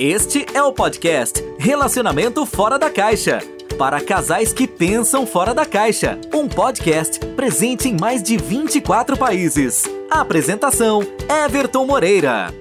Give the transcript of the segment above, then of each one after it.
Este é o podcast Relacionamento Fora da Caixa. Para casais que pensam fora da caixa. Um podcast presente em mais de 24 países. Apresentação: Everton Moreira.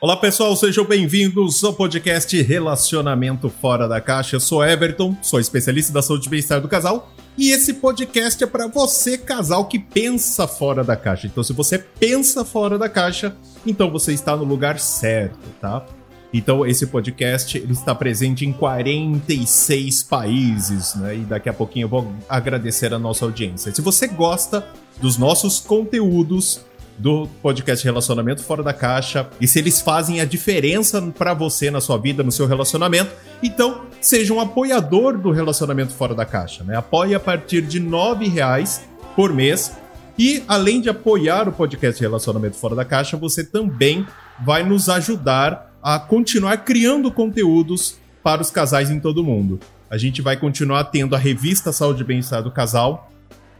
Olá pessoal, sejam bem-vindos ao podcast Relacionamento Fora da Caixa. Eu sou Everton, sou especialista da saúde e bem-estar do casal. E esse podcast é para você, casal que pensa fora da caixa. Então, se você pensa fora da caixa, então você está no lugar certo, tá? Então, esse podcast ele está presente em 46 países, né? E daqui a pouquinho eu vou agradecer a nossa audiência. Se você gosta dos nossos conteúdos do podcast Relacionamento Fora da Caixa e se eles fazem a diferença para você na sua vida, no seu relacionamento, então seja um apoiador do Relacionamento Fora da Caixa, né? Apoie a partir de R$ reais por mês. E além de apoiar o podcast Relacionamento Fora da Caixa, você também vai nos ajudar a continuar criando conteúdos para os casais em todo mundo. A gente vai continuar tendo a revista Saúde e Bem-Estar do Casal.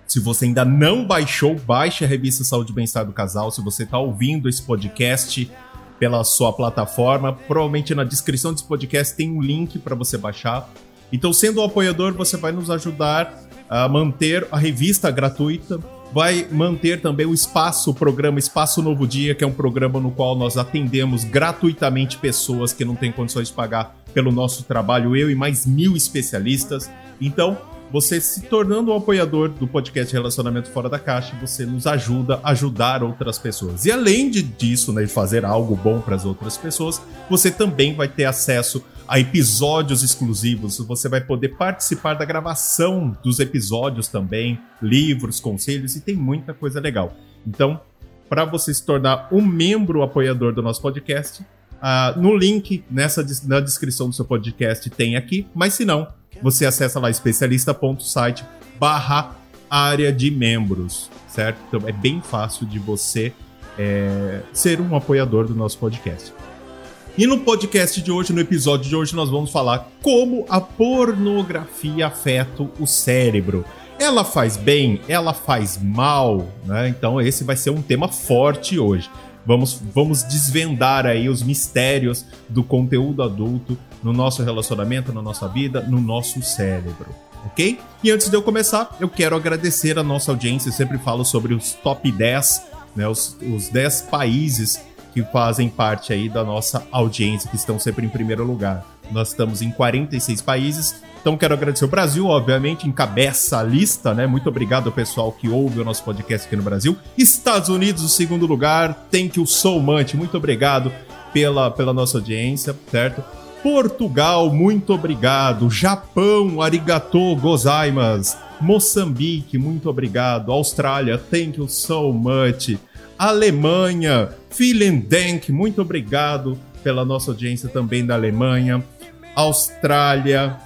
Se você ainda não baixou, baixe a revista Saúde e Bem-Estar do Casal. Se você está ouvindo esse podcast pela sua plataforma, provavelmente na descrição desse podcast tem um link para você baixar. Então, sendo um apoiador, você vai nos ajudar a manter a revista gratuita vai manter também o espaço, o programa Espaço Novo Dia, que é um programa no qual nós atendemos gratuitamente pessoas que não têm condições de pagar pelo nosso trabalho, eu e mais mil especialistas. Então, você se tornando um apoiador do podcast Relacionamento Fora da Caixa, você nos ajuda a ajudar outras pessoas. E além disso, né, de fazer algo bom para as outras pessoas, você também vai ter acesso a episódios exclusivos. Você vai poder participar da gravação dos episódios também, livros, conselhos e tem muita coisa legal. Então, para você se tornar um membro apoiador do nosso podcast, uh, no link nessa na descrição do seu podcast tem aqui, mas se não, você acessa lá especialista.site barra área de membros, certo? Então é bem fácil de você é, ser um apoiador do nosso podcast. E no podcast de hoje, no episódio de hoje, nós vamos falar como a pornografia afeta o cérebro. Ela faz bem, ela faz mal, né? Então esse vai ser um tema forte hoje. Vamos, vamos desvendar aí os mistérios do conteúdo adulto no nosso relacionamento, na nossa vida, no nosso cérebro, ok? E antes de eu começar, eu quero agradecer a nossa audiência. Eu sempre falo sobre os top 10, né? Os, os 10 países que fazem parte aí da nossa audiência, que estão sempre em primeiro lugar. Nós estamos em 46 países, então quero agradecer o Brasil, obviamente, encabeça a lista, né? Muito obrigado ao pessoal que ouve o nosso podcast aqui no Brasil. Estados Unidos, o segundo lugar, thank you so much, muito obrigado pela, pela nossa audiência, certo? Portugal, muito obrigado. Japão, arigato gozaimasu. Moçambique, muito obrigado. Austrália, thank you so much. Alemanha. Vielen Dank, muito obrigado pela nossa audiência também da Alemanha. Austrália,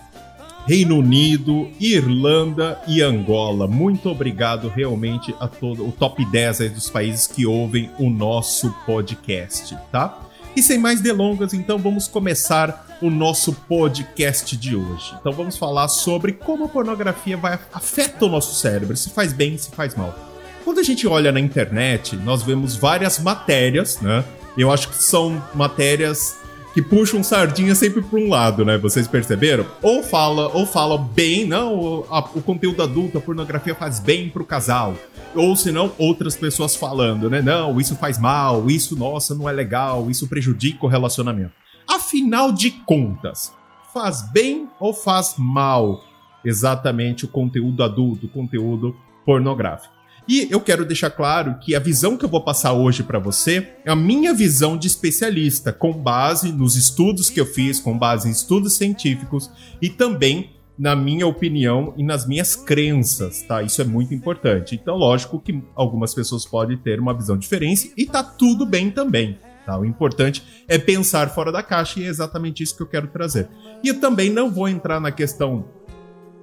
Reino Unido, Irlanda e Angola. Muito obrigado realmente a todo o top 10 dos países que ouvem o nosso podcast, tá? E sem mais delongas, então vamos começar o nosso podcast de hoje. Então vamos falar sobre como a pornografia vai afeta o nosso cérebro, se faz bem, se faz mal. Quando a gente olha na internet, nós vemos várias matérias, né? Eu acho que são matérias que puxam sardinha sempre para um lado, né? Vocês perceberam? Ou fala, ou fala bem, não, o, a, o conteúdo adulto, a pornografia faz bem pro casal. Ou senão, outras pessoas falando, né? Não, isso faz mal, isso, nossa, não é legal, isso prejudica o relacionamento. Afinal de contas, faz bem ou faz mal exatamente o conteúdo adulto, o conteúdo pornográfico? E eu quero deixar claro que a visão que eu vou passar hoje para você é a minha visão de especialista, com base nos estudos que eu fiz, com base em estudos científicos e também na minha opinião e nas minhas crenças, tá? Isso é muito importante. Então, lógico que algumas pessoas podem ter uma visão diferente e tá tudo bem também. Tá? O importante é pensar fora da caixa e é exatamente isso que eu quero trazer. E eu também não vou entrar na questão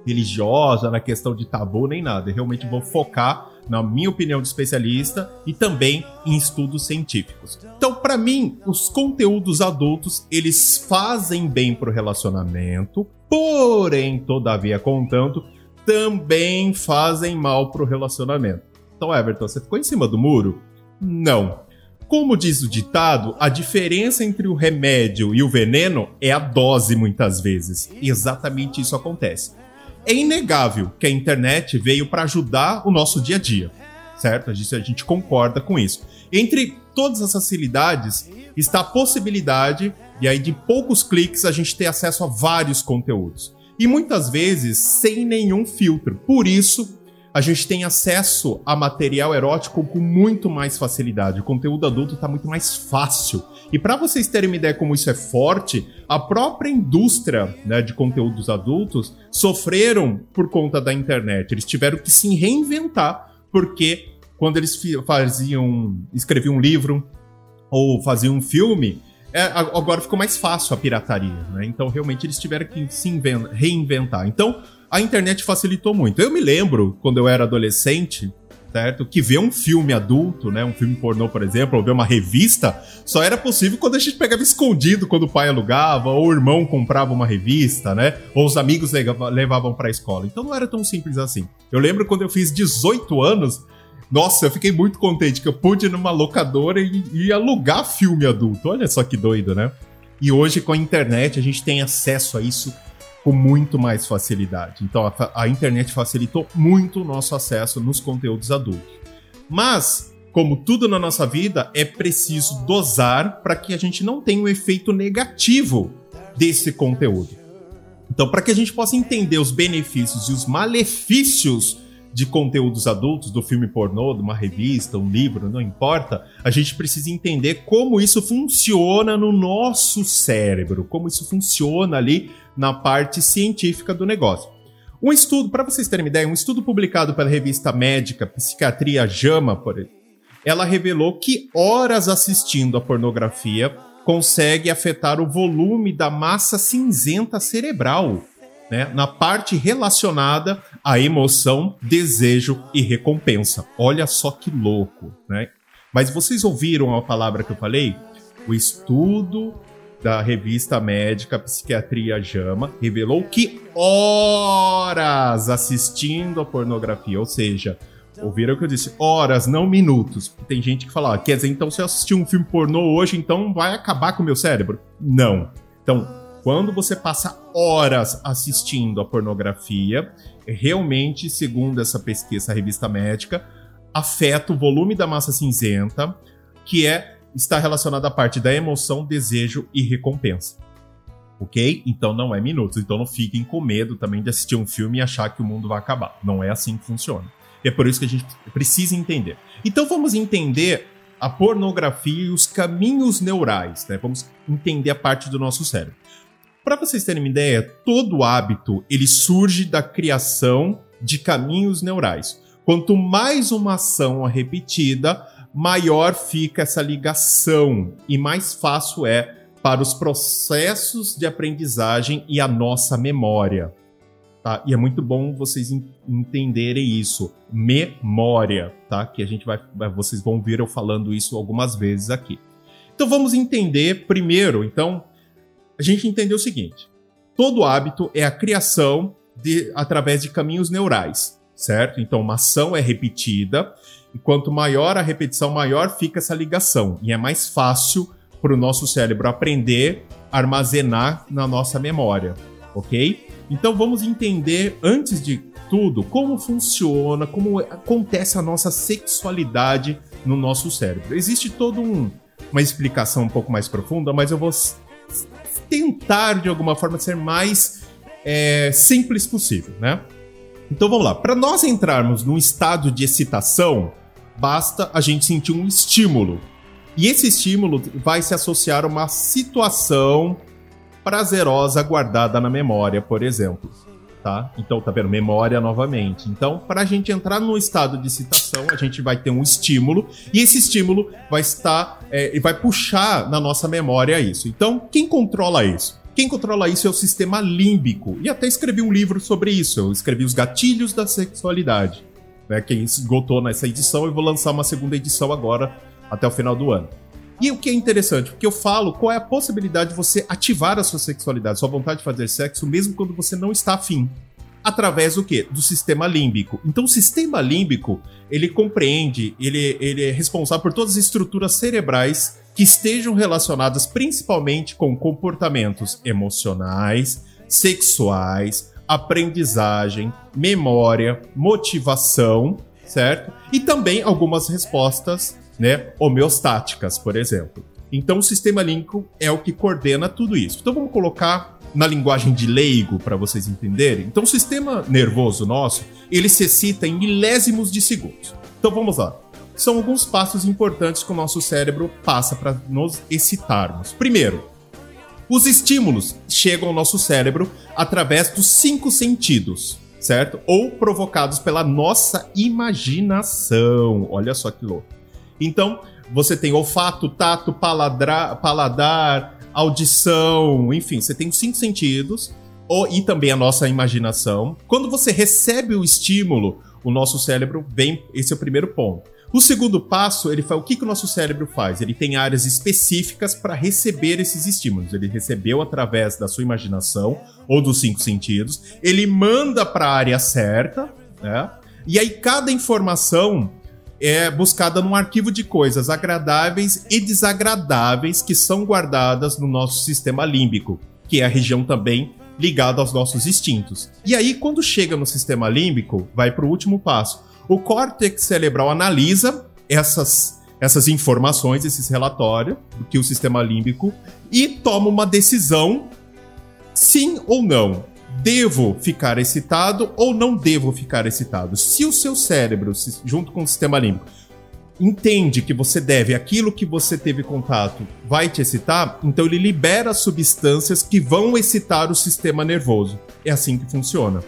religiosa, na questão de tabu nem nada. Eu realmente vou focar na minha opinião de especialista, e também em estudos científicos. Então, para mim, os conteúdos adultos, eles fazem bem para o relacionamento, porém, todavia, contanto, também fazem mal para o relacionamento. Então, Everton, você ficou em cima do muro? Não. como diz o ditado, a diferença entre o remédio e o veneno é a dose, muitas vezes. Exatamente isso acontece. É inegável que a internet veio para ajudar o nosso dia a dia, certo? A gente, a gente concorda com isso. Entre todas as facilidades está a possibilidade, e aí de poucos cliques, a gente ter acesso a vários conteúdos. E muitas vezes sem nenhum filtro. Por isso, a gente tem acesso a material erótico com muito mais facilidade. O conteúdo adulto está muito mais fácil. E para vocês terem uma ideia como isso é forte, a própria indústria né, de conteúdos adultos sofreram por conta da internet. Eles tiveram que se reinventar, porque quando eles faziam, escreviam um livro ou faziam um filme, é, agora ficou mais fácil a pirataria, né? Então realmente eles tiveram que se reinventar. Então a internet facilitou muito. Eu me lembro, quando eu era adolescente, certo? Que ver um filme adulto, né? Um filme pornô, por exemplo, ou ver uma revista, só era possível quando a gente pegava escondido quando o pai alugava, ou o irmão comprava uma revista, né? Ou os amigos levavam para a escola. Então não era tão simples assim. Eu lembro quando eu fiz 18 anos, nossa, eu fiquei muito contente que eu pude ir numa locadora e, e alugar filme adulto. Olha só que doido, né? E hoje com a internet a gente tem acesso a isso com muito mais facilidade. Então a, a internet facilitou muito o nosso acesso nos conteúdos adultos. Mas, como tudo na nossa vida, é preciso dosar para que a gente não tenha um efeito negativo desse conteúdo. Então, para que a gente possa entender os benefícios e os malefícios de conteúdos adultos, do filme pornô, de uma revista, um livro, não importa, a gente precisa entender como isso funciona no nosso cérebro, como isso funciona ali na parte científica do negócio. Um estudo, para vocês terem uma ideia, um estudo publicado pela revista médica Psiquiatria JAMA, por exemplo, ela revelou que horas assistindo a pornografia consegue afetar o volume da massa cinzenta cerebral né, na parte relacionada à emoção, desejo e recompensa. Olha só que louco, né? Mas vocês ouviram a palavra que eu falei? O estudo da revista médica Psiquiatria Jama revelou que horas assistindo a pornografia, ou seja, ouviram o que eu disse, horas, não minutos. Tem gente que fala, ah, quer dizer, então se eu assistir um filme pornô hoje, então vai acabar com o meu cérebro? Não. Então, quando você passa horas assistindo a pornografia, realmente, segundo essa pesquisa, a revista médica, afeta o volume da massa cinzenta, que é está relacionada à parte da emoção, desejo e recompensa. Ok? Então não é minutos. Então não fiquem com medo também de assistir um filme e achar que o mundo vai acabar. Não é assim que funciona. E é por isso que a gente precisa entender. Então vamos entender a pornografia e os caminhos neurais. Né? Vamos entender a parte do nosso cérebro. Para vocês terem uma ideia, todo hábito ele surge da criação de caminhos neurais. Quanto mais uma ação é repetida, maior fica essa ligação e mais fácil é para os processos de aprendizagem e a nossa memória. Tá? E é muito bom vocês entenderem isso. Memória, tá? Que a gente vai. Vocês vão ver eu falando isso algumas vezes aqui. Então vamos entender primeiro, então, a gente entendeu o seguinte: todo hábito é a criação de, através de caminhos neurais, certo? Então, uma ação é repetida, e quanto maior a repetição, maior fica essa ligação, e é mais fácil para o nosso cérebro aprender, armazenar na nossa memória, ok? Então, vamos entender, antes de tudo, como funciona, como acontece a nossa sexualidade no nosso cérebro. Existe todo um, uma explicação um pouco mais profunda, mas eu vou tentar, de alguma forma, ser mais é, simples possível, né? Então vamos lá. Para nós entrarmos num estado de excitação, basta a gente sentir um estímulo. E esse estímulo vai se associar a uma situação prazerosa guardada na memória, por exemplo tá? Então, tá vendo? Memória novamente. Então, para a gente entrar no estado de excitação, a gente vai ter um estímulo e esse estímulo vai estar é, e vai puxar na nossa memória isso. Então, quem controla isso? Quem controla isso é o sistema límbico. E até escrevi um livro sobre isso. Eu escrevi os gatilhos da sexualidade. Né? Quem esgotou nessa edição, eu vou lançar uma segunda edição agora, até o final do ano. E o que é interessante, porque eu falo qual é a possibilidade de você ativar a sua sexualidade, sua vontade de fazer sexo, mesmo quando você não está afim. através do quê? Do sistema límbico. Então, o sistema límbico, ele compreende, ele, ele é responsável por todas as estruturas cerebrais que estejam relacionadas principalmente com comportamentos emocionais, sexuais, aprendizagem, memória, motivação, certo? E também algumas respostas, né, homeostáticas, por exemplo. Então, o sistema límbico é o que coordena tudo isso. Então, vamos colocar na linguagem de leigo para vocês entenderem. Então, o sistema nervoso nosso, ele se excita em milésimos de segundos. Então, vamos lá. São alguns passos importantes que o nosso cérebro passa para nos excitarmos. Primeiro, os estímulos chegam ao nosso cérebro através dos cinco sentidos, certo? Ou provocados pela nossa imaginação. Olha só que louco. Então, você tem olfato, tato, paladra, paladar, audição, enfim, você tem os cinco sentidos ou, e também a nossa imaginação. Quando você recebe o estímulo, o nosso cérebro vem. Esse é o primeiro ponto. O segundo passo, ele faz o que, que o nosso cérebro faz? Ele tem áreas específicas para receber esses estímulos. Ele recebeu através da sua imaginação ou dos cinco sentidos. Ele manda para a área certa, né? E aí cada informação é buscada num arquivo de coisas agradáveis e desagradáveis que são guardadas no nosso sistema límbico, que é a região também ligada aos nossos instintos. E aí, quando chega no sistema límbico, vai para o último passo o córtex cerebral analisa essas, essas informações, esses relatórios do que o sistema límbico e toma uma decisão sim ou não. Devo ficar excitado ou não devo ficar excitado? Se o seu cérebro, junto com o sistema límbico, entende que você deve aquilo que você teve contato vai te excitar, então ele libera substâncias que vão excitar o sistema nervoso. É assim que funciona.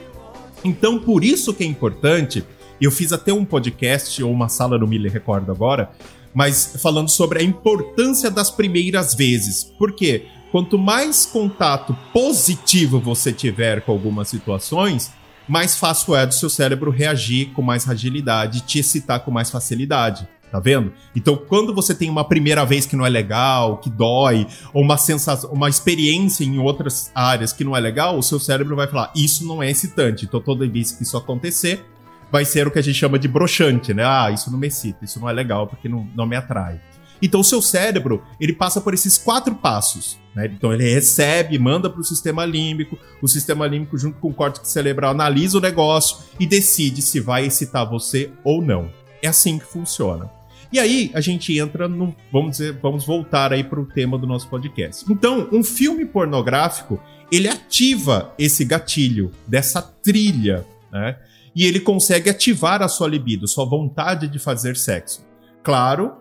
Então, por isso que é importante eu fiz até um podcast ou uma sala, não me recordo agora, mas falando sobre a importância das primeiras vezes. Por quê? Quanto mais contato positivo você tiver com algumas situações, mais fácil é do seu cérebro reagir com mais agilidade, te excitar com mais facilidade. Tá vendo? Então, quando você tem uma primeira vez que não é legal, que dói, ou uma sensação, uma experiência em outras áreas que não é legal, o seu cérebro vai falar: Isso não é excitante. Então, toda vez que isso acontecer, vai ser o que a gente chama de broxante, né? Ah, isso não me excita, isso não é legal porque não, não me atrai. Então o seu cérebro, ele passa por esses quatro passos, né? Então ele recebe, manda para o sistema límbico, o sistema límbico junto com o córtex cerebral analisa o negócio e decide se vai excitar você ou não. É assim que funciona. E aí a gente entra no, vamos dizer, vamos voltar aí para o tema do nosso podcast. Então, um filme pornográfico, ele ativa esse gatilho dessa trilha, né? e ele consegue ativar a sua libido, sua vontade de fazer sexo. Claro,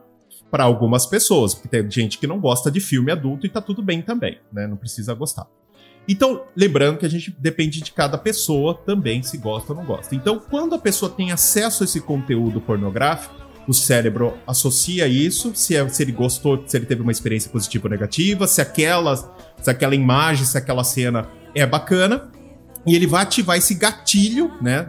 para algumas pessoas, porque tem gente que não gosta de filme adulto e tá tudo bem também, né? Não precisa gostar. Então, lembrando que a gente depende de cada pessoa também se gosta ou não gosta. Então, quando a pessoa tem acesso a esse conteúdo pornográfico, o cérebro associa isso, se, é, se ele gostou, se ele teve uma experiência positiva ou negativa, se aquela, se aquela imagem, se aquela cena é bacana, e ele vai ativar esse gatilho, né?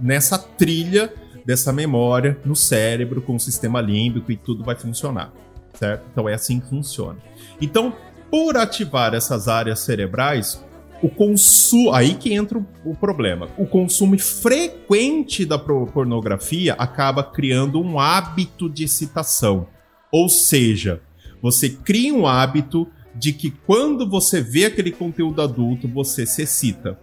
Nessa trilha dessa memória no cérebro com o sistema límbico e tudo vai funcionar, certo? Então é assim que funciona. Então, por ativar essas áreas cerebrais, o consumo. Aí que entra o problema. O consumo frequente da pornografia acaba criando um hábito de excitação. Ou seja, você cria um hábito de que quando você vê aquele conteúdo adulto, você se excita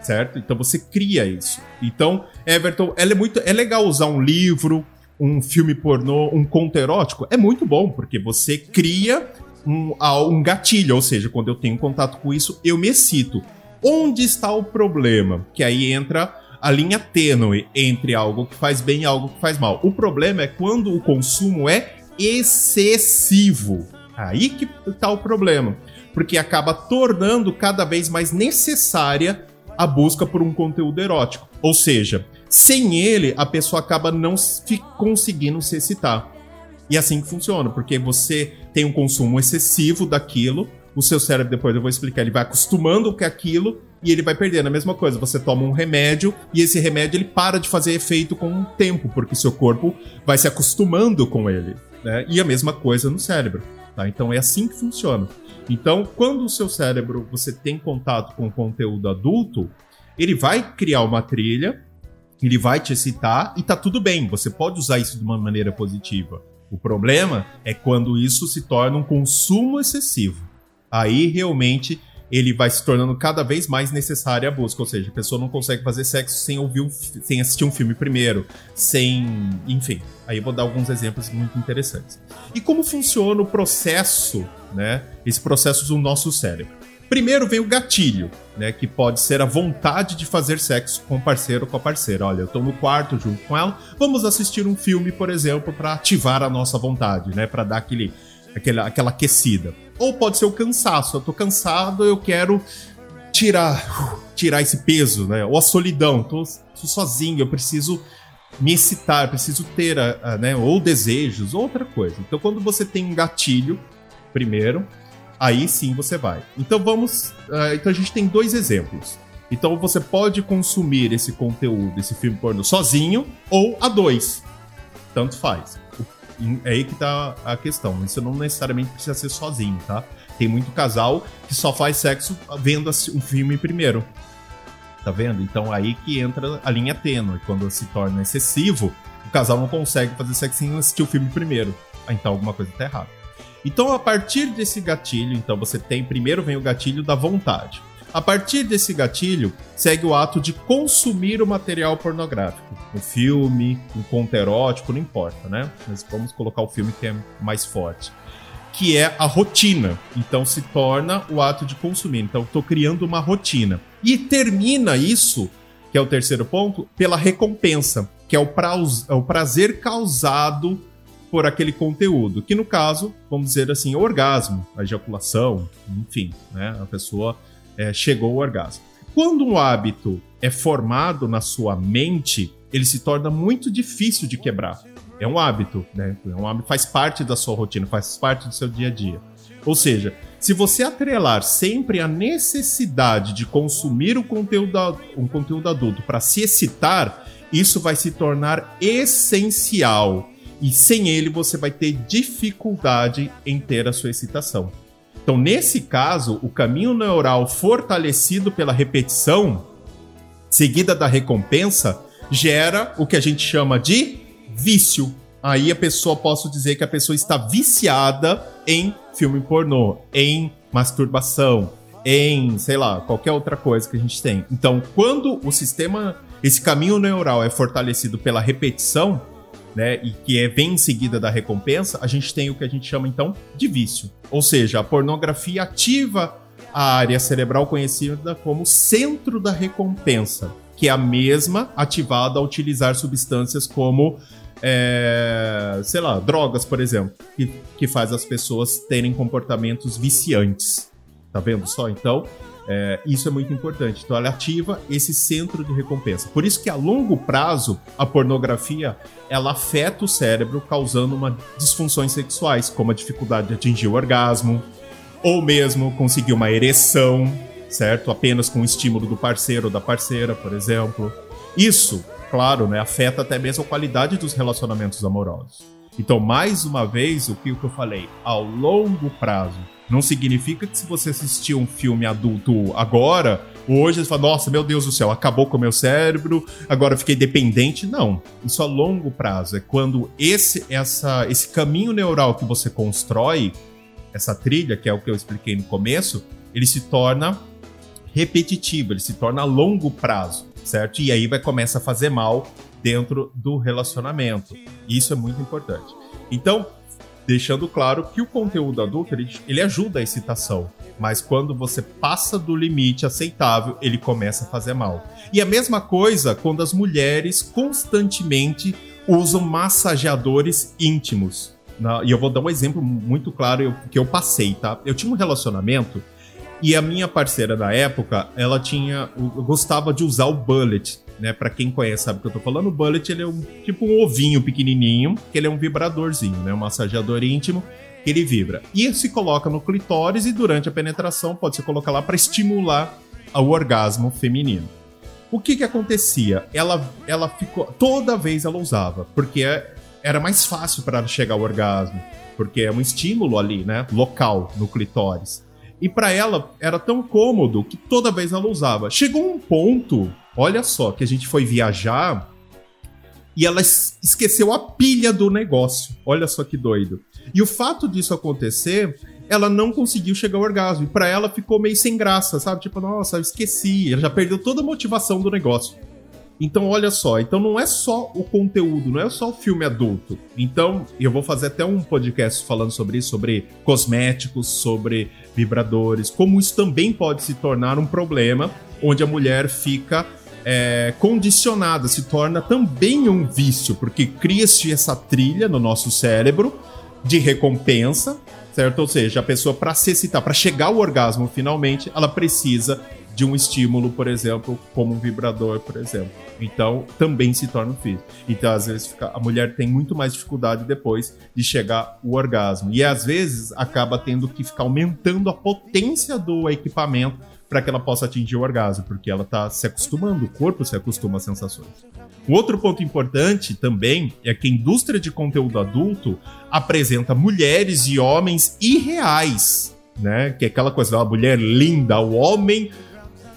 certo? Então você cria isso. Então, Everton, é muito é legal usar um livro, um filme pornô, um conto erótico, é muito bom porque você cria um, um gatilho, ou seja, quando eu tenho contato com isso, eu me excito. Onde está o problema? Que aí entra a linha tênue entre algo que faz bem e algo que faz mal. O problema é quando o consumo é excessivo. Aí que está o problema. Porque acaba tornando cada vez mais necessária a busca por um conteúdo erótico. Ou seja, sem ele, a pessoa acaba não conseguindo se excitar. E é assim que funciona, porque você tem um consumo excessivo daquilo, o seu cérebro, depois eu vou explicar, ele vai acostumando com aquilo e ele vai perdendo. A mesma coisa, você toma um remédio e esse remédio ele para de fazer efeito com o tempo, porque seu corpo vai se acostumando com ele. Né? E a mesma coisa no cérebro. Tá? Então é assim que funciona. Então, quando o seu cérebro você tem contato com conteúdo adulto, Ele vai criar uma trilha, ele vai te excitar e tá tudo bem, você pode usar isso de uma maneira positiva. O problema é quando isso se torna um consumo excessivo. Aí realmente ele vai se tornando cada vez mais necessária a busca, ou seja, a pessoa não consegue fazer sexo sem ouvir um, sem assistir um filme primeiro, sem, enfim. Aí eu vou dar alguns exemplos muito interessantes. E como funciona o processo, né? Esse processo do nosso cérebro. Primeiro vem o gatilho, né? Que pode ser a vontade de fazer sexo com o parceiro ou com a parceira. Olha, eu tô no quarto junto com ela, vamos assistir um filme, por exemplo, para ativar a nossa vontade, né? Para dar aquele, aquela, aquela aquecida. Ou pode ser o cansaço. Eu tô cansado, eu quero tirar, tirar esse peso, né? Ou a solidão. Tô, tô sozinho, eu preciso me excitar, preciso ter, a, a, né? Ou desejos, ou outra coisa. Então, quando você tem um gatilho, primeiro, aí sim você vai. Então vamos. Uh, então a gente tem dois exemplos. Então você pode consumir esse conteúdo, esse filme pornô, sozinho ou a dois. Tanto faz. É aí que tá a questão. Isso não necessariamente precisa ser sozinho, tá? Tem muito casal que só faz sexo vendo um filme primeiro. Tá vendo? Então aí que entra a linha tênue. Quando se torna excessivo, o casal não consegue fazer sexo sem assistir o filme primeiro. Então alguma coisa tá errada. Então, a partir desse gatilho, então você tem primeiro vem o gatilho da vontade. A partir desse gatilho, segue o ato de consumir o material pornográfico. Um filme, um conto erótico, não importa, né? Mas vamos colocar o filme que é mais forte. Que é a rotina. Então se torna o ato de consumir. Então estou criando uma rotina. E termina isso, que é o terceiro ponto, pela recompensa, que é o, é o prazer causado por aquele conteúdo, que no caso, vamos dizer assim, o orgasmo, a ejaculação, enfim, né? A pessoa é, chegou ao orgasmo. Quando um hábito é formado na sua mente, ele se torna muito difícil de quebrar. É um hábito, né? É um hábito, faz parte da sua rotina, faz parte do seu dia a dia. Ou seja, se você atrelar sempre a necessidade de consumir um conteúdo, um conteúdo adulto para se excitar, isso vai se tornar essencial e sem ele você vai ter dificuldade em ter a sua excitação. Então, nesse caso, o caminho neural fortalecido pela repetição, seguida da recompensa, gera o que a gente chama de vício. Aí a pessoa posso dizer que a pessoa está viciada em filme pornô, em masturbação, em, sei lá, qualquer outra coisa que a gente tem. Então, quando o sistema, esse caminho neural é fortalecido pela repetição, né, e que é bem em seguida da recompensa, a gente tem o que a gente chama então de vício. Ou seja, a pornografia ativa a área cerebral conhecida como centro da recompensa, que é a mesma ativada a utilizar substâncias como, é, sei lá, drogas, por exemplo, que, que faz as pessoas terem comportamentos viciantes. Tá vendo só? Então, é, isso é muito importante. Então, ela ativa esse centro de recompensa. Por isso que a longo prazo, a pornografia ela afeta o cérebro, causando uma disfunções sexuais, como a dificuldade de atingir o orgasmo, ou mesmo conseguir uma ereção, certo? Apenas com o estímulo do parceiro ou da parceira, por exemplo. Isso, claro, né, afeta até mesmo a qualidade dos relacionamentos amorosos. Então, mais uma vez, o que eu falei, ao longo prazo, não significa que se você assistir um filme adulto agora, hoje você fala, nossa, meu Deus do céu, acabou com o meu cérebro, agora fiquei dependente. Não. Isso a longo prazo. É quando esse, essa, esse caminho neural que você constrói, essa trilha, que é o que eu expliquei no começo, ele se torna repetitivo, ele se torna a longo prazo, certo? E aí vai começar a fazer mal dentro do relacionamento. Isso é muito importante. Então, deixando claro que o conteúdo adulto ele, ele ajuda a excitação, mas quando você passa do limite aceitável, ele começa a fazer mal. E a mesma coisa quando as mulheres constantemente usam massageadores íntimos. Na, e eu vou dar um exemplo muito claro que eu passei, tá? Eu tinha um relacionamento e a minha parceira da época, ela tinha. gostava de usar o bullet né? Para quem conhece sabe o que eu tô falando, o Bullet ele é um tipo um ovinho pequenininho, que ele é um vibradorzinho, né? Um massageador íntimo que ele vibra. E se coloca no clitóris e durante a penetração pode se colocar lá para estimular o orgasmo feminino. O que que acontecia? Ela ela ficou toda vez ela usava, porque era mais fácil para chegar ao orgasmo, porque é um estímulo ali, né, local no clitóris. E para ela era tão cômodo que toda vez ela usava. Chegou um ponto, olha só, que a gente foi viajar e ela esqueceu a pilha do negócio. Olha só que doido. E o fato disso acontecer, ela não conseguiu chegar ao orgasmo. E pra ela ficou meio sem graça, sabe? Tipo, nossa, eu esqueci. Ela já perdeu toda a motivação do negócio. Então, olha só, então não é só o conteúdo, não é só o filme adulto. Então, eu vou fazer até um podcast falando sobre isso, sobre cosméticos, sobre vibradores, como isso também pode se tornar um problema, onde a mulher fica é, condicionada, se torna também um vício, porque cria-se essa trilha no nosso cérebro de recompensa, certo? Ou seja, a pessoa, para se excitar, para chegar ao orgasmo finalmente, ela precisa de um estímulo, por exemplo, como um vibrador, por exemplo. Então, também se torna um físico. Então, às vezes, fica, a mulher tem muito mais dificuldade depois de chegar ao orgasmo. E, às vezes, acaba tendo que ficar aumentando a potência do equipamento para que ela possa atingir o orgasmo, porque ela está se acostumando, o corpo se acostuma às sensações. Um outro ponto importante também é que a indústria de conteúdo adulto apresenta mulheres e homens irreais, né? Que é aquela coisa da mulher linda, o homem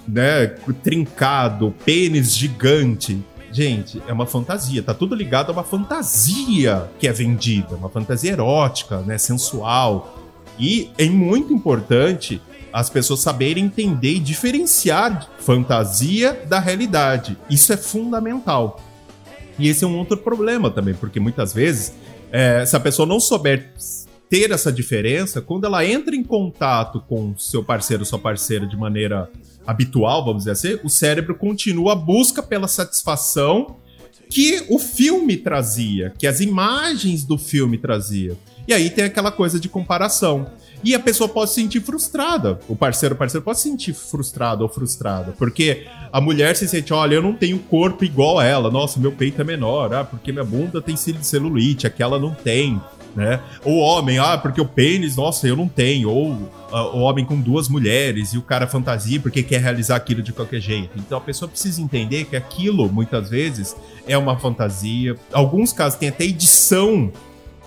né, trincado, pênis gigante. Gente, é uma fantasia, tá tudo ligado a uma fantasia que é vendida, uma fantasia erótica, né, sensual. E é muito importante as pessoas saberem entender e diferenciar fantasia da realidade. Isso é fundamental. E esse é um outro problema também, porque muitas vezes, é, se a pessoa não souber ter essa diferença, quando ela entra em contato com seu parceiro ou sua parceira de maneira habitual, vamos dizer assim, o cérebro continua a busca pela satisfação que o filme trazia, que as imagens do filme trazia. E aí tem aquela coisa de comparação. E a pessoa pode se sentir frustrada. O parceiro, o parceiro pode se sentir frustrado ou frustrada. Porque a mulher se sente, olha, eu não tenho corpo igual a ela. Nossa, meu peito é menor. Ah, porque minha bunda tem celulite, aquela não tem né? O homem, ah, porque o pênis, nossa, eu não tenho. Ou uh, o homem com duas mulheres e o cara fantasia porque quer realizar aquilo de qualquer jeito. Então a pessoa precisa entender que aquilo, muitas vezes, é uma fantasia. Alguns casos tem até edição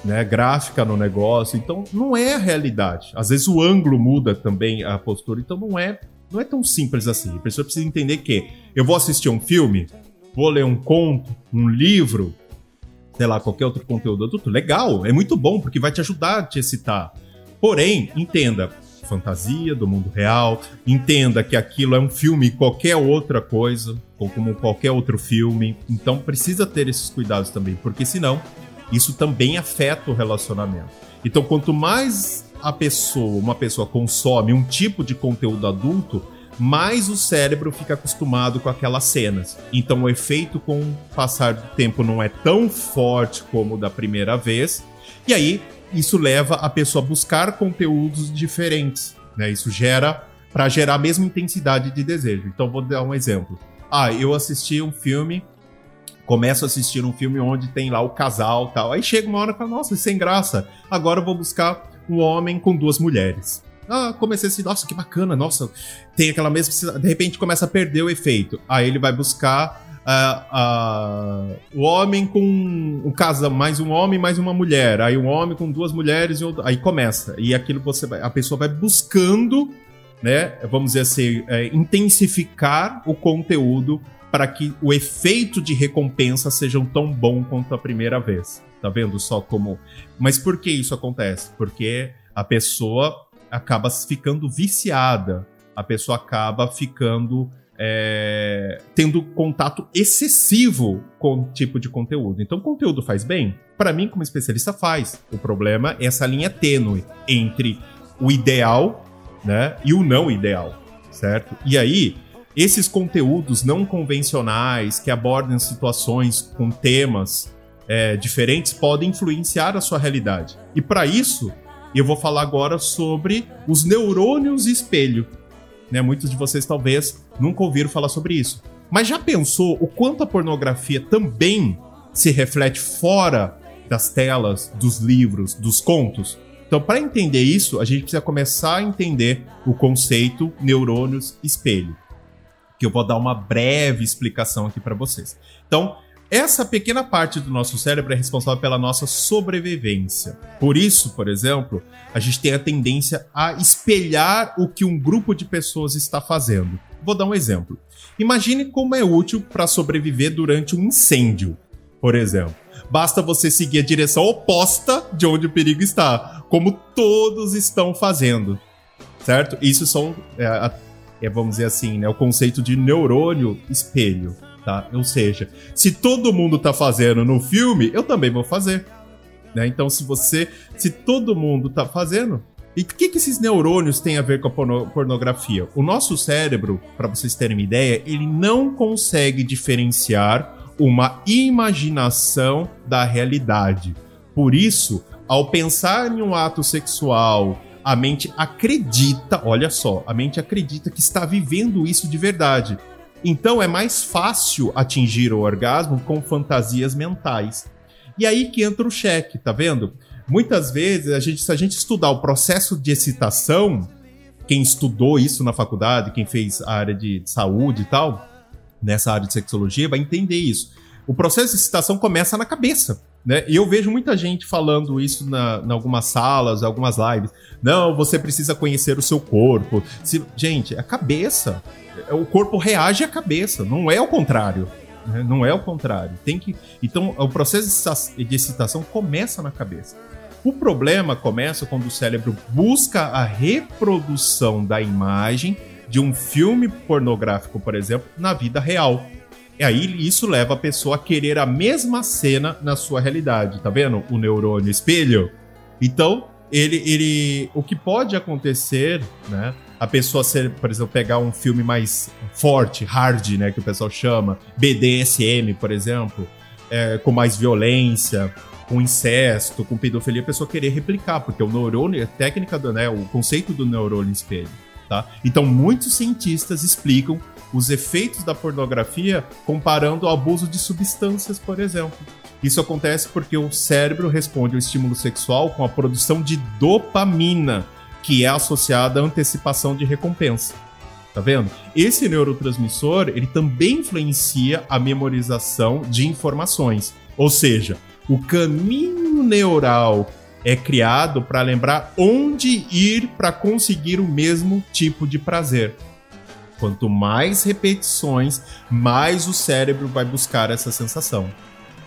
né, gráfica no negócio, então não é a realidade. Às vezes o ângulo muda também a postura, então não é, não é tão simples assim. A pessoa precisa entender que eu vou assistir um filme, vou ler um conto, um livro, sei lá, qualquer outro conteúdo adulto, legal, é muito bom, porque vai te ajudar a te excitar. Porém, entenda, fantasia do mundo real, entenda que aquilo é um filme qualquer outra coisa, ou como qualquer outro filme, então precisa ter esses cuidados também, porque senão isso também afeta o relacionamento. Então, quanto mais a pessoa, uma pessoa consome um tipo de conteúdo adulto, mais o cérebro fica acostumado com aquelas cenas. Então o efeito com o passar do tempo não é tão forte como da primeira vez. E aí isso leva a pessoa a buscar conteúdos diferentes. Né? Isso gera para gerar a mesma intensidade de desejo. Então vou dar um exemplo. Ah, eu assisti um filme, começo a assistir um filme onde tem lá o casal tal. Aí chega uma hora e fala, nossa, sem graça. Agora eu vou buscar um homem com duas mulheres. Ah, comecei assim, nossa, que bacana, nossa, tem aquela mesma. De repente começa a perder o efeito. Aí ele vai buscar uh, uh, o homem com um casa, mais um homem, mais uma mulher. Aí um homem com duas mulheres, e aí começa. E aquilo você vai, a pessoa vai buscando, né? Vamos dizer assim, é, intensificar o conteúdo para que o efeito de recompensa seja tão bom quanto a primeira vez. Tá vendo só como. Mas por que isso acontece? Porque a pessoa acaba ficando viciada, a pessoa acaba ficando é, tendo contato excessivo com o tipo de conteúdo. Então, conteúdo faz bem? Para mim, como especialista, faz. O problema é essa linha tênue entre o ideal né, e o não ideal, certo? E aí, esses conteúdos não convencionais que abordam situações com temas é, diferentes podem influenciar a sua realidade. E para isso, eu vou falar agora sobre os neurônios espelho. Né? Muitos de vocês talvez nunca ouviram falar sobre isso. Mas já pensou o quanto a pornografia também se reflete fora das telas, dos livros, dos contos? Então, para entender isso, a gente precisa começar a entender o conceito neurônios espelho, que eu vou dar uma breve explicação aqui para vocês. Então, Essa pequena parte do nosso cérebro é responsável pela nossa sobrevivência. Por isso, por exemplo, a gente tem a tendência a espelhar o que um grupo de pessoas está fazendo. Vou dar um exemplo. Imagine como é útil para sobreviver durante um incêndio, por exemplo. Basta você seguir a direção oposta de onde o perigo está, como todos estão fazendo, certo? Isso são, é, é, vamos dizer assim, né, o conceito de neurônio espelho tá? Ou seja, se todo mundo tá fazendo no filme, eu também vou fazer. Né? Então, se você. Se todo mundo tá fazendo. E o que, que esses neurônios têm a ver com a porno pornografia? O nosso cérebro, para vocês terem uma ideia, ele não consegue diferenciar uma imaginação da realidade. Por isso, ao pensar em um ato sexual, a mente acredita, olha só, a mente acredita que está vivendo isso de verdade. Então é mais fácil atingir o orgasmo com fantasias mentais. E aí que entra o cheque, tá vendo? Muitas vezes, a gente, se a gente estudar o processo de excitação, quem estudou isso na faculdade, quem fez a área de saúde e tal, nessa área de sexologia, vai entender isso. O processo de excitação começa na cabeça. Né? E eu vejo muita gente falando isso na, em algumas salas, algumas lives. Não, você precisa conhecer o seu corpo. Se, gente, é a cabeça. O corpo reage à cabeça, não é o contrário. Né? Não é o contrário. Tem que. Então, o processo de excitação começa na cabeça. O problema começa quando o cérebro busca a reprodução da imagem de um filme pornográfico, por exemplo, na vida real. E aí isso leva a pessoa a querer a mesma cena na sua realidade, tá vendo? O neurônio espelho. Então, ele, ele, o que pode acontecer, né? A pessoa ser, por exemplo, pegar um filme mais forte, hard, né, que o pessoal chama, BDSM, por exemplo, é, com mais violência, com incesto, com pedofilia, a pessoa querer replicar, porque o neurônio, a técnica do, né, o conceito do neurônio espelho, tá? Então, muitos cientistas explicam os efeitos da pornografia comparando ao abuso de substâncias, por exemplo. Isso acontece porque o cérebro responde ao estímulo sexual com a produção de dopamina, que é associada à antecipação de recompensa. Tá vendo? Esse neurotransmissor, ele também influencia a memorização de informações. Ou seja, o caminho neural é criado para lembrar onde ir para conseguir o mesmo tipo de prazer. Quanto mais repetições, mais o cérebro vai buscar essa sensação.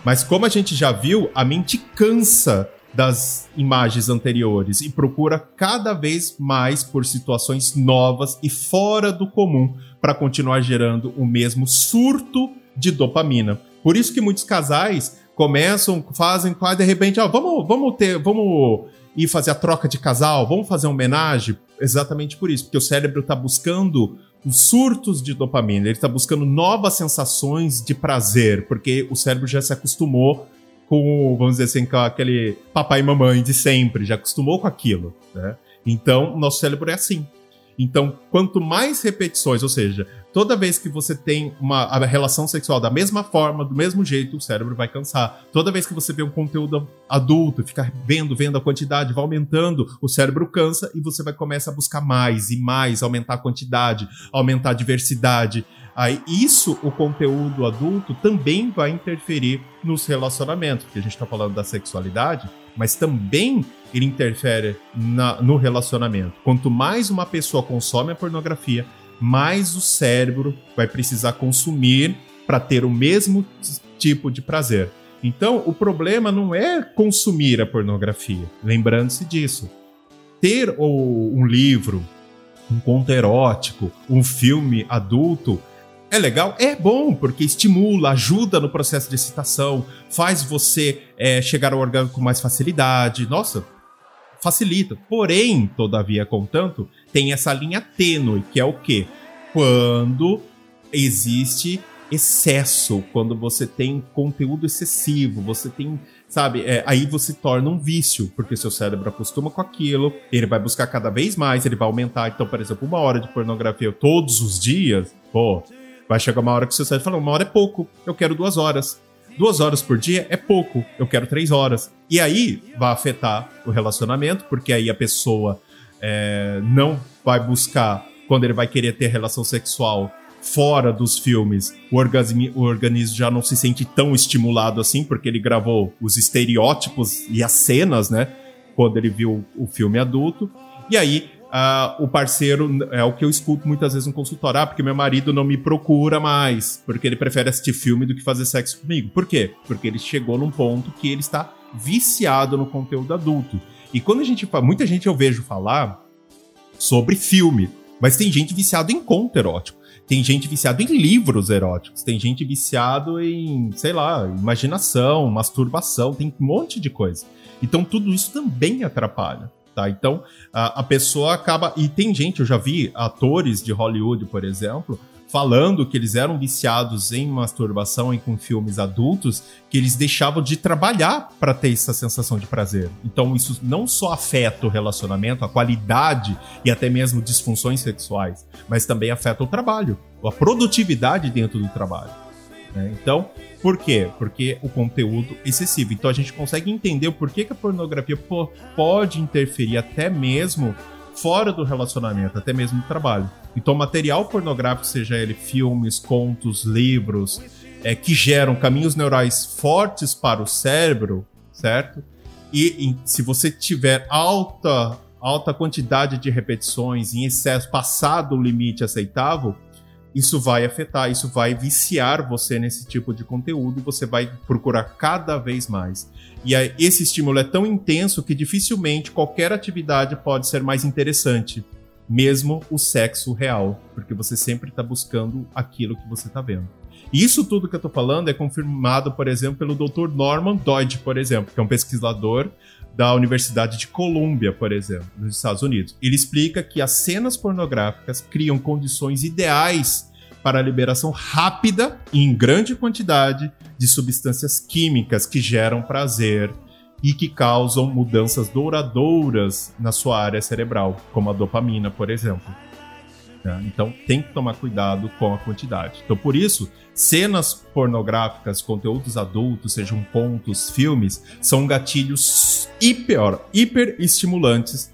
Mas como a gente já viu, a mente cansa das imagens anteriores e procura cada vez mais por situações novas e fora do comum para continuar gerando o mesmo surto de dopamina. Por isso que muitos casais começam, fazem quase de repente, ó, vamos, vamos ter, vamos ir fazer a troca de casal, vamos fazer homenagem, exatamente por isso, porque o cérebro está buscando os surtos de dopamina, ele está buscando novas sensações de prazer, porque o cérebro já se acostumou com, vamos dizer assim, com aquele papai e mamãe de sempre, já acostumou com aquilo, né? Então, nosso cérebro é assim. Então, quanto mais repetições, ou seja, toda vez que você tem uma relação sexual da mesma forma, do mesmo jeito, o cérebro vai cansar. Toda vez que você vê um conteúdo adulto, ficar vendo, vendo a quantidade, vai aumentando, o cérebro cansa e você vai começar a buscar mais e mais, aumentar a quantidade, aumentar a diversidade. Aí, isso, o conteúdo adulto, também vai interferir nos relacionamentos, porque a gente está falando da sexualidade, mas também ele interfere na, no relacionamento. Quanto mais uma pessoa consome a pornografia, mais o cérebro vai precisar consumir para ter o mesmo tipo de prazer. Então, o problema não é consumir a pornografia, lembrando-se disso. Ter um livro, um conto erótico, um filme adulto é legal? É bom, porque estimula, ajuda no processo de excitação, faz você é, chegar ao orgasmo com mais facilidade. Nossa, facilita. Porém, todavia, contanto, tem essa linha tênue, que é o quê? Quando existe excesso, quando você tem conteúdo excessivo, você tem, sabe, é, aí você torna um vício, porque seu cérebro acostuma com aquilo, ele vai buscar cada vez mais, ele vai aumentar. Então, por exemplo, uma hora de pornografia todos os dias, pô, Vai chegar uma hora que seu cérebro fala, uma hora é pouco, eu quero duas horas. Duas horas por dia é pouco, eu quero três horas. E aí vai afetar o relacionamento, porque aí a pessoa é, não vai buscar, quando ele vai querer ter relação sexual, fora dos filmes, o organismo, o organismo já não se sente tão estimulado assim, porque ele gravou os estereótipos e as cenas, né? Quando ele viu o filme adulto. E aí, uh, o parceiro é o que eu escuto muitas vezes no consultório. Ah, porque meu marido não me procura mais, porque ele prefere assistir filme do que fazer sexo comigo. Por quê? Porque ele chegou num ponto que ele está viciado no conteúdo adulto. E quando a gente fala, muita gente eu vejo falar sobre filme, mas tem gente viciada em conto erótico. Tem gente viciada em livros eróticos, tem gente viciado em, sei lá, imaginação, masturbação, tem um monte de coisa. Então tudo isso também atrapalha. Tá? Então a, a pessoa acaba. E tem gente, eu já vi atores de Hollywood, por exemplo, falando que eles eram viciados em masturbação e com filmes adultos, que eles deixavam de trabalhar para ter essa sensação de prazer. Então isso não só afeta o relacionamento, a qualidade e até mesmo disfunções sexuais, mas também afeta o trabalho, a produtividade dentro do trabalho. Né? Então, por quê? Porque o conteúdo excessivo. Então a gente consegue entender o porquê que a pornografia pode interferir até mesmo fora do relacionamento, até mesmo no trabalho. Então, material pornográfico, seja ele filmes, contos, livros, é, que geram caminhos neurais fortes para o cérebro, certo? E, e se você tiver alta alta quantidade de repetições em excesso, passado o limite aceitável, isso vai afetar, isso vai viciar você nesse tipo de conteúdo, você vai procurar cada vez mais. E aí, esse estímulo é tão intenso que dificilmente qualquer atividade pode ser mais interessante, mesmo o sexo real, porque você sempre está buscando aquilo que você está vendo. Isso tudo que eu estou falando é confirmado, por exemplo, pelo Dr. Norman Doidge, por exemplo, que é um pesquisador da Universidade de Colômbia, por exemplo, nos Estados Unidos. Ele explica que as cenas pornográficas criam condições ideais para a liberação rápida e em grande quantidade de substâncias químicas que geram prazer e que causam mudanças douradouras na sua área cerebral, como a dopamina, por exemplo. Né? Então tem que tomar cuidado com a quantidade. Então, por isso, cenas pornográficas, conteúdos adultos, sejam contos, filmes, são gatilhos hiper, hiper estimulantes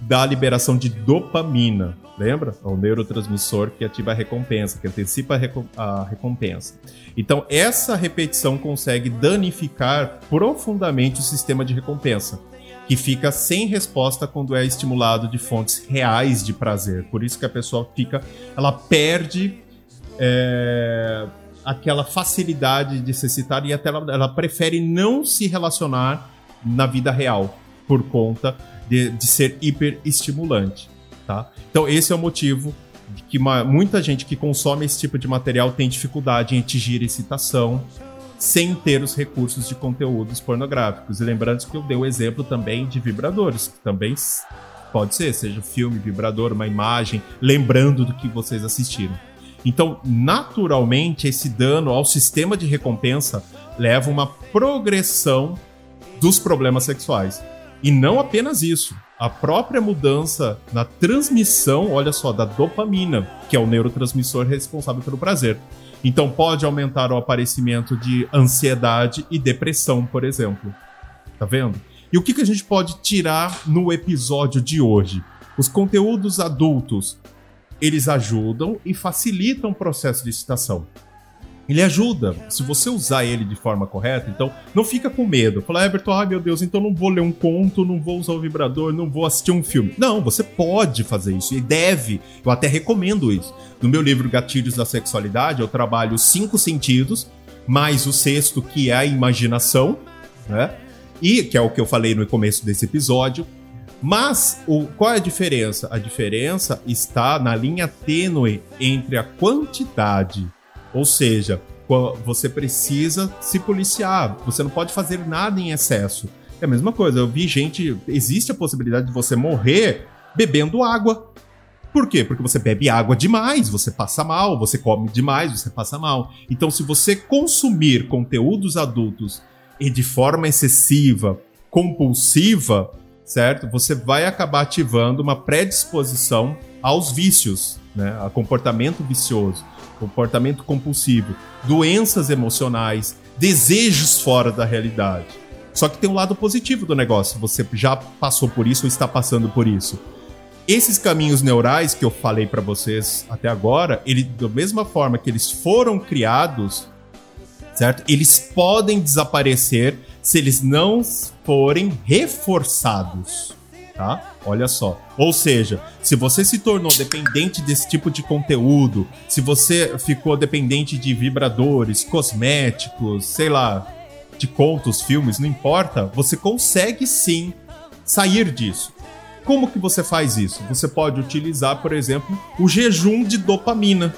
da liberação de dopamina. Lembra? É o neurotransmissor que ativa a recompensa, que antecipa a, recompensa. Então, essa repetição consegue danificar profundamente o sistema de recompensa que fica sem resposta quando é estimulado de fontes reais de prazer. Por isso que a pessoa fica, ela perde é, aquela facilidade de se citar e até ela, ela, prefere não se relacionar na vida real por conta de, de ser hiperestimulante, tá? Então esse é o motivo que uma, muita gente que consome esse tipo de material tem dificuldade em atingir excitação, sem ter os recursos de conteúdos pornográficos. E lembrando que eu dei o exemplo também de vibradores, que também pode ser, seja um filme, vibrador, uma imagem, lembrando do que vocês assistiram. Então, naturalmente, esse dano ao sistema de recompensa leva uma progressão dos problemas sexuais. E não apenas isso, a própria mudança na transmissão, olha só, da dopamina, que é o neurotransmissor responsável pelo prazer. Então pode aumentar o aparecimento de ansiedade e depressão, por exemplo. Tá vendo? E o que, que a gente pode tirar no episódio de hoje? Os conteúdos adultos, eles ajudam e facilitam o processo de excitação. Ele ajuda, se você usar ele de forma correta, então não fica com medo. Fala, Everton, ai meu Deus, então não vou ler um conto, não vou usar o vibrador, não vou assistir um filme. Não, você pode fazer isso e deve. Eu até recomendo isso. No meu livro Gatilhos da Sexualidade, eu trabalho cinco sentidos, mais o sexto, que é a imaginação, né? E que é o que eu falei no começo desse episódio. Mas o, qual é a diferença? A diferença está na linha tênue entre a quantidade ou seja, você precisa se policiar, você não pode fazer nada em excesso. É a mesma coisa, eu vi gente. Existe a possibilidade de você morrer bebendo água. Por quê? Porque você bebe água demais, você passa mal, você come demais, você passa mal. Então, se você consumir conteúdos adultos e de forma excessiva, compulsiva, certo? Você vai acabar ativando uma predisposição aos vícios, né? A comportamento vicioso comportamento compulsivo, doenças emocionais, desejos fora da realidade. Só que tem um lado positivo do negócio. Você já passou por isso ou está passando por isso. esses caminhos neurais que eu falei para vocês até agora, ele da mesma forma que eles foram criados, certo? Eles podem desaparecer se eles não forem reforçados, tá? Olha só. Ou seja, se você se tornou dependente desse tipo de conteúdo, se você ficou dependente de vibradores, cosméticos, sei lá, de contos, filmes, não importa, você consegue sim sair disso. Como que você faz isso? Você pode utilizar, por exemplo, o jejum de dopamina.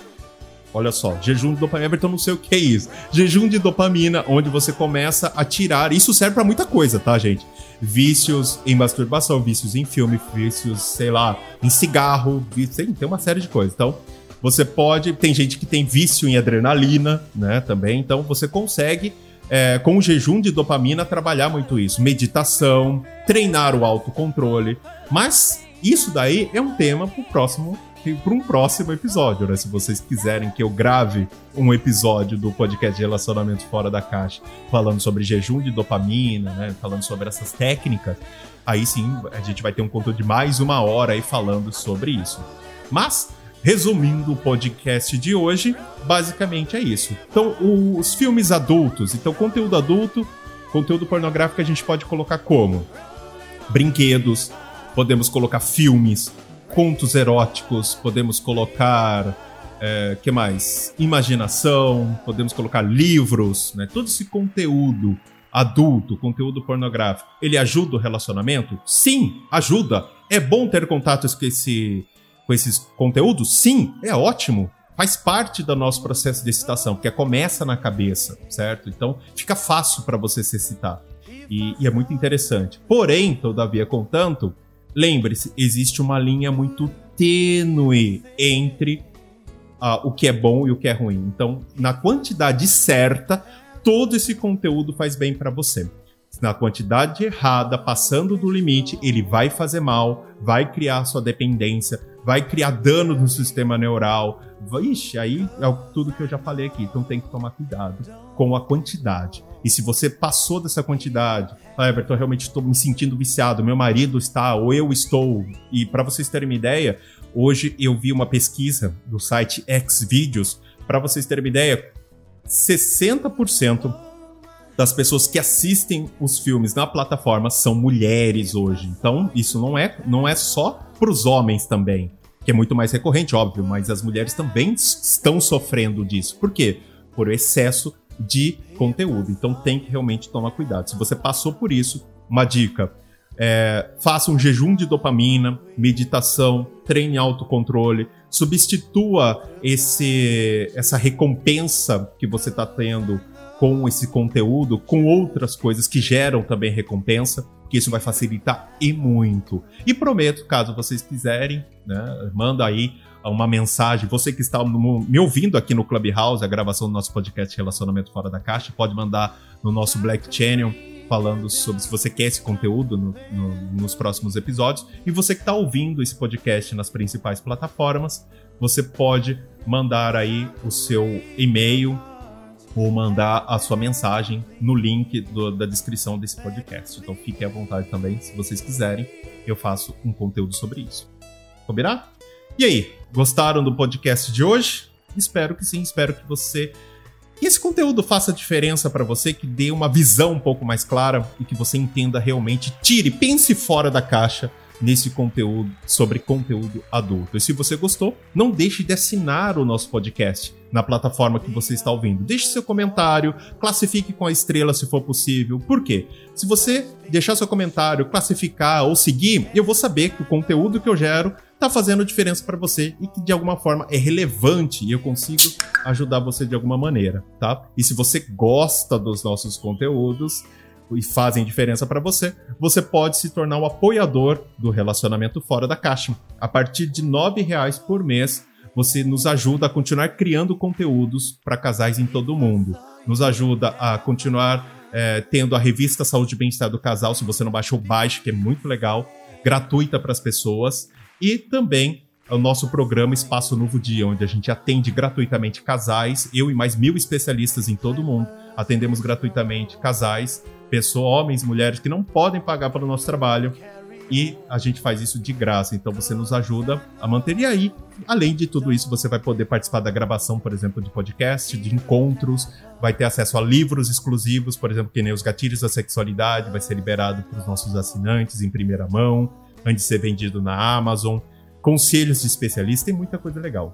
Olha só, jejum de dopamina, Everton, não sei o que é isso. Jejum de dopamina, onde você começa a tirar. Isso serve para muita coisa, tá, gente? Vícios em masturbação, vícios em filme, vícios, sei lá, em cigarro, vícios, tem uma série de coisas. Então, você pode. Tem gente que tem vício em adrenalina, né? Também. Então, você consegue é, com o jejum de dopamina, trabalhar muito isso. Meditação, treinar o autocontrole. Mas isso daí é um tema para próximo para um próximo episódio, né? Se vocês quiserem que eu grave um episódio do podcast de relacionamento fora da caixa, falando sobre jejum de dopamina, né? Falando sobre essas técnicas, aí sim a gente vai ter um conteúdo de mais uma hora aí falando sobre isso. Mas Resumindo o podcast de hoje, basicamente é isso. Então, os filmes adultos, então conteúdo adulto, conteúdo pornográfico a gente pode colocar como brinquedos, podemos colocar filmes, contos eróticos, podemos colocar é, que mais? Imaginação, podemos colocar livros, né? Todo esse conteúdo adulto, conteúdo pornográfico, ele ajuda o relacionamento? Sim, ajuda. É bom ter contatos com esse com esses conteúdos? Sim, é ótimo. Faz parte do nosso processo de excitação, porque começa na cabeça, certo? Então fica fácil para você se excitar. E, e, é muito interessante. Porém, todavia, contanto, lembre-se, existe uma linha muito tênue entre uh, o que é bom e o que é ruim. Então, na quantidade certa, todo esse conteúdo faz bem para você na quantidade errada, passando do limite, ele vai fazer mal, vai criar sua dependência, vai criar dano no sistema neural. Ixi, aí é tudo que eu já falei aqui. Então tem que tomar cuidado com a quantidade. E se você passou dessa quantidade, ah, Everton, realmente estou me sentindo viciado, meu marido está, ou eu estou. E para vocês terem uma ideia, hoje eu vi uma pesquisa do site Xvideos. Para vocês terem uma ideia, 60% das pessoas que assistem os filmes na plataforma são mulheres hoje. Então, isso não é, não é só para os homens também, que é muito mais recorrente, óbvio, mas as mulheres também estão sofrendo disso. Por quê? Por excesso de conteúdo. Então tem que realmente tomar cuidado. Se você passou por isso, uma dica: é, faça um jejum de dopamina, meditação, treine autocontrole, substitua esse, essa recompensa que você está tendo com esse conteúdo, com outras coisas que geram também recompensa, que isso vai facilitar e muito. E prometo, caso vocês quiserem, né, manda aí uma mensagem. Você que está me ouvindo aqui no Clubhouse, a gravação do nosso podcast Relacionamento Fora da Caixa, pode mandar no nosso Black Channel falando sobre se você quer esse conteúdo no, no, nos próximos episódios. E você que está ouvindo esse podcast nas principais plataformas, você pode mandar aí o seu e-mail ou mandar a sua mensagem no link do, da descrição desse podcast. Então fiquem à vontade também, se vocês quiserem, eu faço um conteúdo sobre isso. Combinado? E aí, gostaram do podcast de hoje? Espero que sim, espero que você que esse conteúdo faça diferença para você, que dê uma visão um pouco mais clara e que você entenda realmente, tire, pense fora da caixa nesse conteúdo sobre conteúdo adulto. E se você gostou, não deixe de assinar o nosso podcast na plataforma que você está ouvindo. Deixe seu comentário, classifique com a estrela se for possível. Por quê? Se você deixar seu comentário, classificar ou seguir, eu vou saber que o conteúdo que eu gero está fazendo diferença para você e que de alguma forma é relevante e eu consigo ajudar você de alguma maneira, tá? E se você gosta dos nossos conteúdos, e fazem diferença para você, você pode se tornar um apoiador do relacionamento fora da caixa. A partir de R$ reais por mês, você nos ajuda a continuar criando conteúdos para casais em todo o mundo. Nos ajuda a continuar é, tendo a revista Saúde e Bem-Estar do Casal, se você não baixou, baixe, que é muito legal, gratuita para as pessoas. E também o nosso programa Espaço Novo Dia, onde a gente atende gratuitamente casais, eu e mais mil especialistas em todo o mundo. Atendemos gratuitamente casais pessoas, homens, mulheres que não podem pagar pelo nosso trabalho e a gente faz isso de graça. Então você nos ajuda a manter. E aí, além de tudo isso, você vai poder participar da gravação, por exemplo, de podcast, de encontros, vai ter acesso a livros exclusivos, por exemplo, que nem os Gatilhos da Sexualidade, vai ser liberado para os nossos assinantes em primeira mão, antes de ser vendido na Amazon. Conselhos de especialistas, tem muita coisa legal.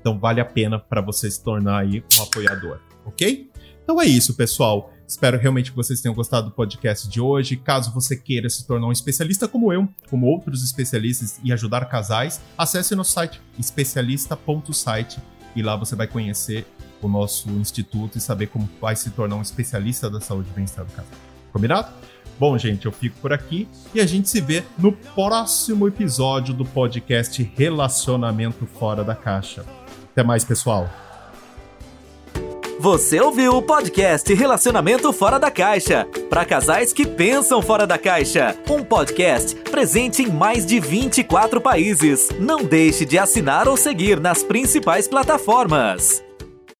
Então vale a pena para você se tornar aí um apoiador, ok? Então é isso, pessoal. Espero realmente que vocês tenham gostado do podcast de hoje. Caso você queira se tornar um especialista como eu, como outros especialistas e ajudar casais, acesse nosso site especialista.site e lá você vai conhecer o nosso instituto e saber como vai se tornar um especialista da saúde e bem-estar do casal. Combinado? Bom, gente, eu fico por aqui e a gente se vê no próximo episódio do podcast Relacionamento Fora da Caixa. Até mais, pessoal! Você ouviu o podcast Relacionamento Fora da Caixa para casais que pensam fora da caixa. Um podcast presente em mais de 24 países. Não deixe de assinar ou seguir nas principais plataformas.